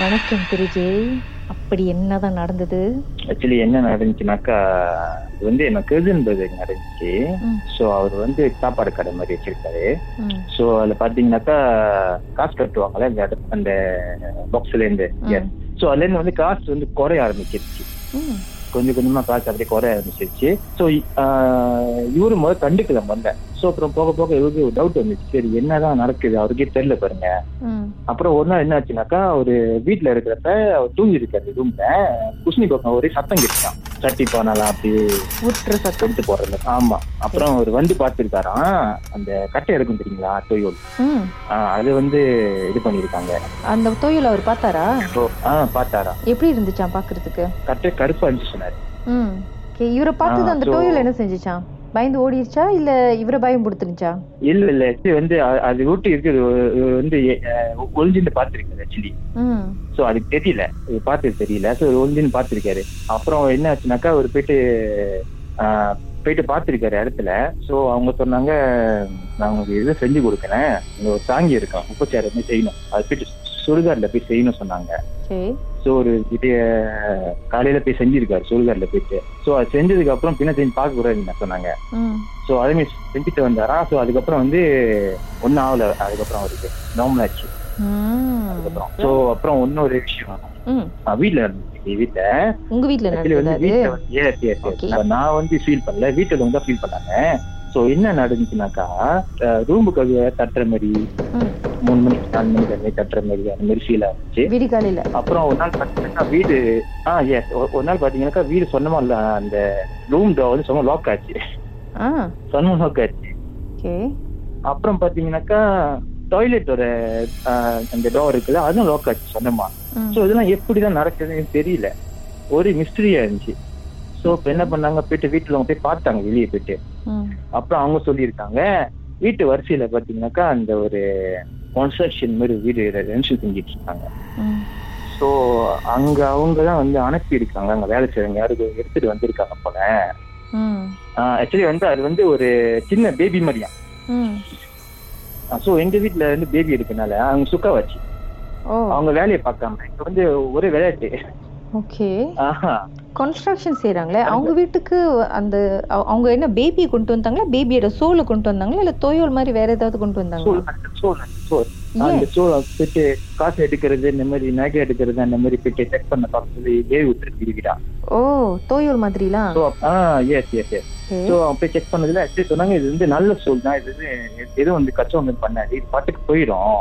வணக்கம் திரு ஜெய் அப்படி என்னதான் நடந்தது? ஆக்சுவலி என்ன நடந்துச்சுனாக்கா இது வந்து என்ன கெர்சன் பிரதர் நடந்துச்சு. ஸோ அவர் வந்து சாப்பாடு கடை மாதிரி வச்சிருக்காரு. ஸோ அதில் பார்த்தீங்கன்னாக்கா காசு கட்டுவாங்கல்ல இந்த இடத்து- அந்த பாக்ஸ்ல இருந்து. ஸோ அதுலேருந்து வந்து காசு வந்து குறைய ஆரம்பிச்சிருச்சு. கொஞ்சம் கொஞ்சமா காசு அப்படியே குறைய ஆரம்பிச்சிருச்சு. ஸோ இவரு முதல்ல கண்டுக்கல முதல்ல. ஸோ அப்புறம் போக போக இவருக்கு ஒரு டவுட் வந்துச்சு. சரி என்னதான் நடக்குது? அவருக்கே தெரியல பாருங்க. அப்புறம் ஒரு நாள் என்ன ஆச்சுனாக்கா ஒரு வீட்டுல இருக்கிறப்ப அவர் தூங்கி இருக்காரு ரூம்ல குஷ்னி பக்கம் ஒரே சத்தம் கேட்டான் சட்டி பானாலாம் அப்படி ஊற்றுற சத்தம். எடுத்து போடுறது. ஆமா. அப்புறம் அவர் வந்து பார்த்திருக்காராம். அந்த கட்டை இருக்கும் தெரியுங்களா? ஆஹ் அது வந்து இது பண்ணிருக்காங்க அந்த தொழில் அவர் பார்த்தாரா? ஆஹ் பார்த்தாரா எப்படி இருந்துச்சான் பாக்குறதுக்கு கட்டை கருப்பா இருந்துச்சு சொன்னாரு. இவரை பார்த்தது ஆ, அந்த தொழில் என்ன செஞ்சுச்சான் பயந்து ஓடிடுச்சா இல்ல இவரை பயம் கொடுத்துருச்சா இல்ல இல்ல actually வந்து அது விட்டு இருக்குது வந்து அஹ், ஒளிஞ்சிருந்து பார்த்திருக்காரு ஆக்சுவலி ஸோ அதுக்கு தெரியல. பார்த்தது தெரியல. ஸோ ஒளிஞ்சின்னு பார்த்திருக்காரு. அப்புறம் என்ன ஆச்சுனாக்கா அவர் போயிட்டு போயிட்டு பார்த்திருக்காரு இடத்துல. ஸோ அவங்க சொன்னாங்க நான் உங்களுக்கு இது செஞ்சு கொடுக்குறேன் ஒரு சாங்கி இருக்கும் முப்பச்சாறு வந்து செய்யணும். அது போயிட்டு சுடுகாட்டில் போய் செய்யணும் சொன்னாங்க. ஸோ ஒரு விடிய காலையில போய் செஞ்சிருக்காரு சுடுகாட்டில் போயிட்டு. ஸோ அது செஞ்சதுக்கு அப்புறம் பின்ன செஞ்சு பார்க்க கூடாதுன்னு சொன்னாங்க. ஸோ அதுமே செஞ்சுட்டு வந்தாரா? ஸோ அதுக்கப்புறம் வந்து ஒன்றும் ஆகல. அதுக்கப்புறம் அவருக்கு நார்மல் ஆச்சு அதுக்கப்புறம். ஸோ அப்புறம் இன்னொரு விஷயம். வீட்டுல இருந்துச்சு வீட்டுல உங்க வந்து அது? வீட்டுல வந்து. Okay. நான் வந்து ஃபீல் பண்ணல. வீட்டுல வந்து ஃபீல் பண்ணாங்க. ஸோ என்ன நடந்துச்சுனாக்கா ரூமுக்கு தட்டுற மாதிரி மூணு மணிக்கு நாலு மணிக்கு அந்த தட்டுற மாதிரி அந்த மாதிரி ஃபீல் ஆச்சு விடிகாலையில அப்புறம் ஒரு நாள் பாத்தீங்கன்னா வீடு ஆ எஸ் ஒரு நாள் பாத்தீங்கன்னாக்கா வீடு சொன்னமா இல்ல அந்த ரூம் டோர் வந்து சொன்ன லாக் ஆச்சு. சொன்ன லாக் ஆச்சு. அப்புறம் பாத்தீங்கன்னாக்கா டாய்லெட்டோட அந்த டோர் இருக்குல்ல அதுவும் லாக் ஆச்சு சொன்னமா ஸோ இதெல்லாம் எப்படிதான் நடக்குதுன்னு தெரியல. ஒரு மிஸ்டரியா இருந்துச்சு. ஸோ இப்போ என்ன பண்ணாங்க போயிட்டு வீட்டுல அவங்க போய் பார்த்தாங்க வெளியே போயிட்டு. அப்புறம் அவங்க சொல்லியிருக்காங்க. வீட்டு வரிசையில பாத்தீங்கன்னாக்கா அந்த ஒரு கன்ஸ்ட்ரக்ஷன் மாதிரி வீடு ரென்ஷன் செஞ்சுட்டு இருக்காங்க ஸோ அங்க அவங்க தான் வந்து அனுப்பியிருக்காங்க. அங்க வேலை செய்யறவங்க யாருக்கு எடுத்துட்டு வந்திருக்காங்க போல. ஆக்சுவலி வந்து அது வந்து ஒரு சின்ன பேபி மாதிரியா. ஸோ எங்க வீட்ல வந்து பேபி இருக்கனால அவங்க சுக்கா வச்சு. அவங்க வேலையை பார்க்காம இப்ப வந்து ஒரே விளையாட்டு. ஓகே. கன்ஸ்ட்ரக்ஷன் செய்றாங்களே? அவங்க வீட்டுக்கு அந்த அவ- அவங்க என்ன பேபி கொண்டு வந்தாங்களா? பேபியோட சோலை கொண்டு வந்தாங்களா? இல்ல தோயோல் மாதிரி வேற ஏதாவது கொண்டு வந்தாங்களா? அந்த சோல் போயிட்டு காசு எடுக்கிறது இந்த மாதிரி நகை எடுக்கிறது அந்த மாதிரி போயிட்டு செக் பண்ண பார்த்து பேபி விட்டுருக்கு இருக்கா ஓ தோயோல் மாதிரிலாம் ஸோ ஆ எஸ் எஸ் எஸ். ஸோ அப்போ செக் பண்ணதுல actually சொன்னாங்க இது வந்து நல்ல சோல் தான். இது எதுவும் வந்து கச்சம் வந்து பண்ணாது. இது பாட்டுக்கு போயிடும்.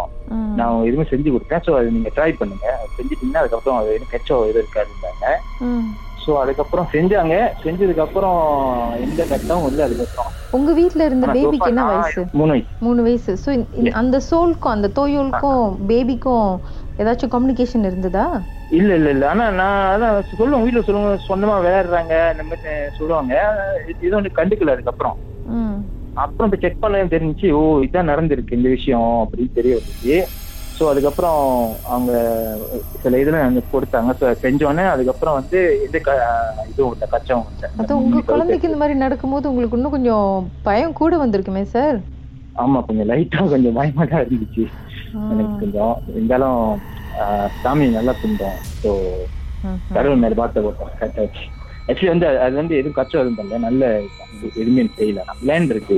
நான் எதுவுமே செஞ்சு கொடுத்தேன் ஸோ அது நீங்க ட்ரை பண்ணுங்க. செஞ்சுட்டீங்கன்னா அதுக்கப்புறம் அது எதுவும் கச்சம் இது இருக்காதுன்னாங்க ம். ஸோ அதுக்கப்புறம் செஞ்சாங்க. செஞ்சதுக்கு அப்புறம் எந்த கட்டமும் இல்லை. அதுக்கப்புறம் உங்க வீட்ல இருந்த பேபிக்கு என்ன வயசு? மூணு வயசு. மூணு வயசு. ஸோ அந்த சோல்க்கும் அந்த தோயோலுக்கும் பேபிக்கும் ஏதாச்சும் கம்யூனிகேஷன் இருந்ததா? இல்ல இல்ல இல்ல. ஆனா நான் அதான் சொல்லுவோம் வீட்டுல சொல்லுவாங்க சொந்தமா விளையாடுறாங்க இந்த மாதிரி சொல்லுவாங்க. இது- வந்து கண்டுக்கல அதுக்கப்புறம். அப்புறம் இப்போ செக் பண்ண தெரிஞ்சுச்சு ஓ இதான் நடந்திருக்கு இந்த விஷயம் அப்படின்னு தெரிய வந்துச்சு. ஸோ அதுக்கப்புறம் அவங்க சில இதெல்லாம் எனக்கு கொடுத்தாங்க. ஸோ செஞ்சோன்னே அதுக்கப்புறம் வந்து எந்த க இதுவும் இல்லை கச்சம் அது உங்க குழந்தைக்கு இந்த மாதிரி நடக்கும்போது உங்களுக்கு இன்னும் கொஞ்சம் பயம் கூட வந்திருக்குமே சார்? ஆமா கொஞ்சம் லைட்டா கொஞ்சம் பயமா தான் இருந்துச்சு. எனக்கு கொஞ்சம் இருந்தாலும் சாமி நல்லா கும்பிட்டோம். ஸோ கடவுள் மேல பார்த்த போட்டோம் கரெக்டாக வச்சு ஆக்சுவலி வந்து அது- அது வந்து எதுவும் கச்சம் எதுவும் பண்ணல நல்ல எதுவுமே செய்யல. லேண்ட் இருக்கு.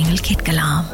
निगल खेत कलाम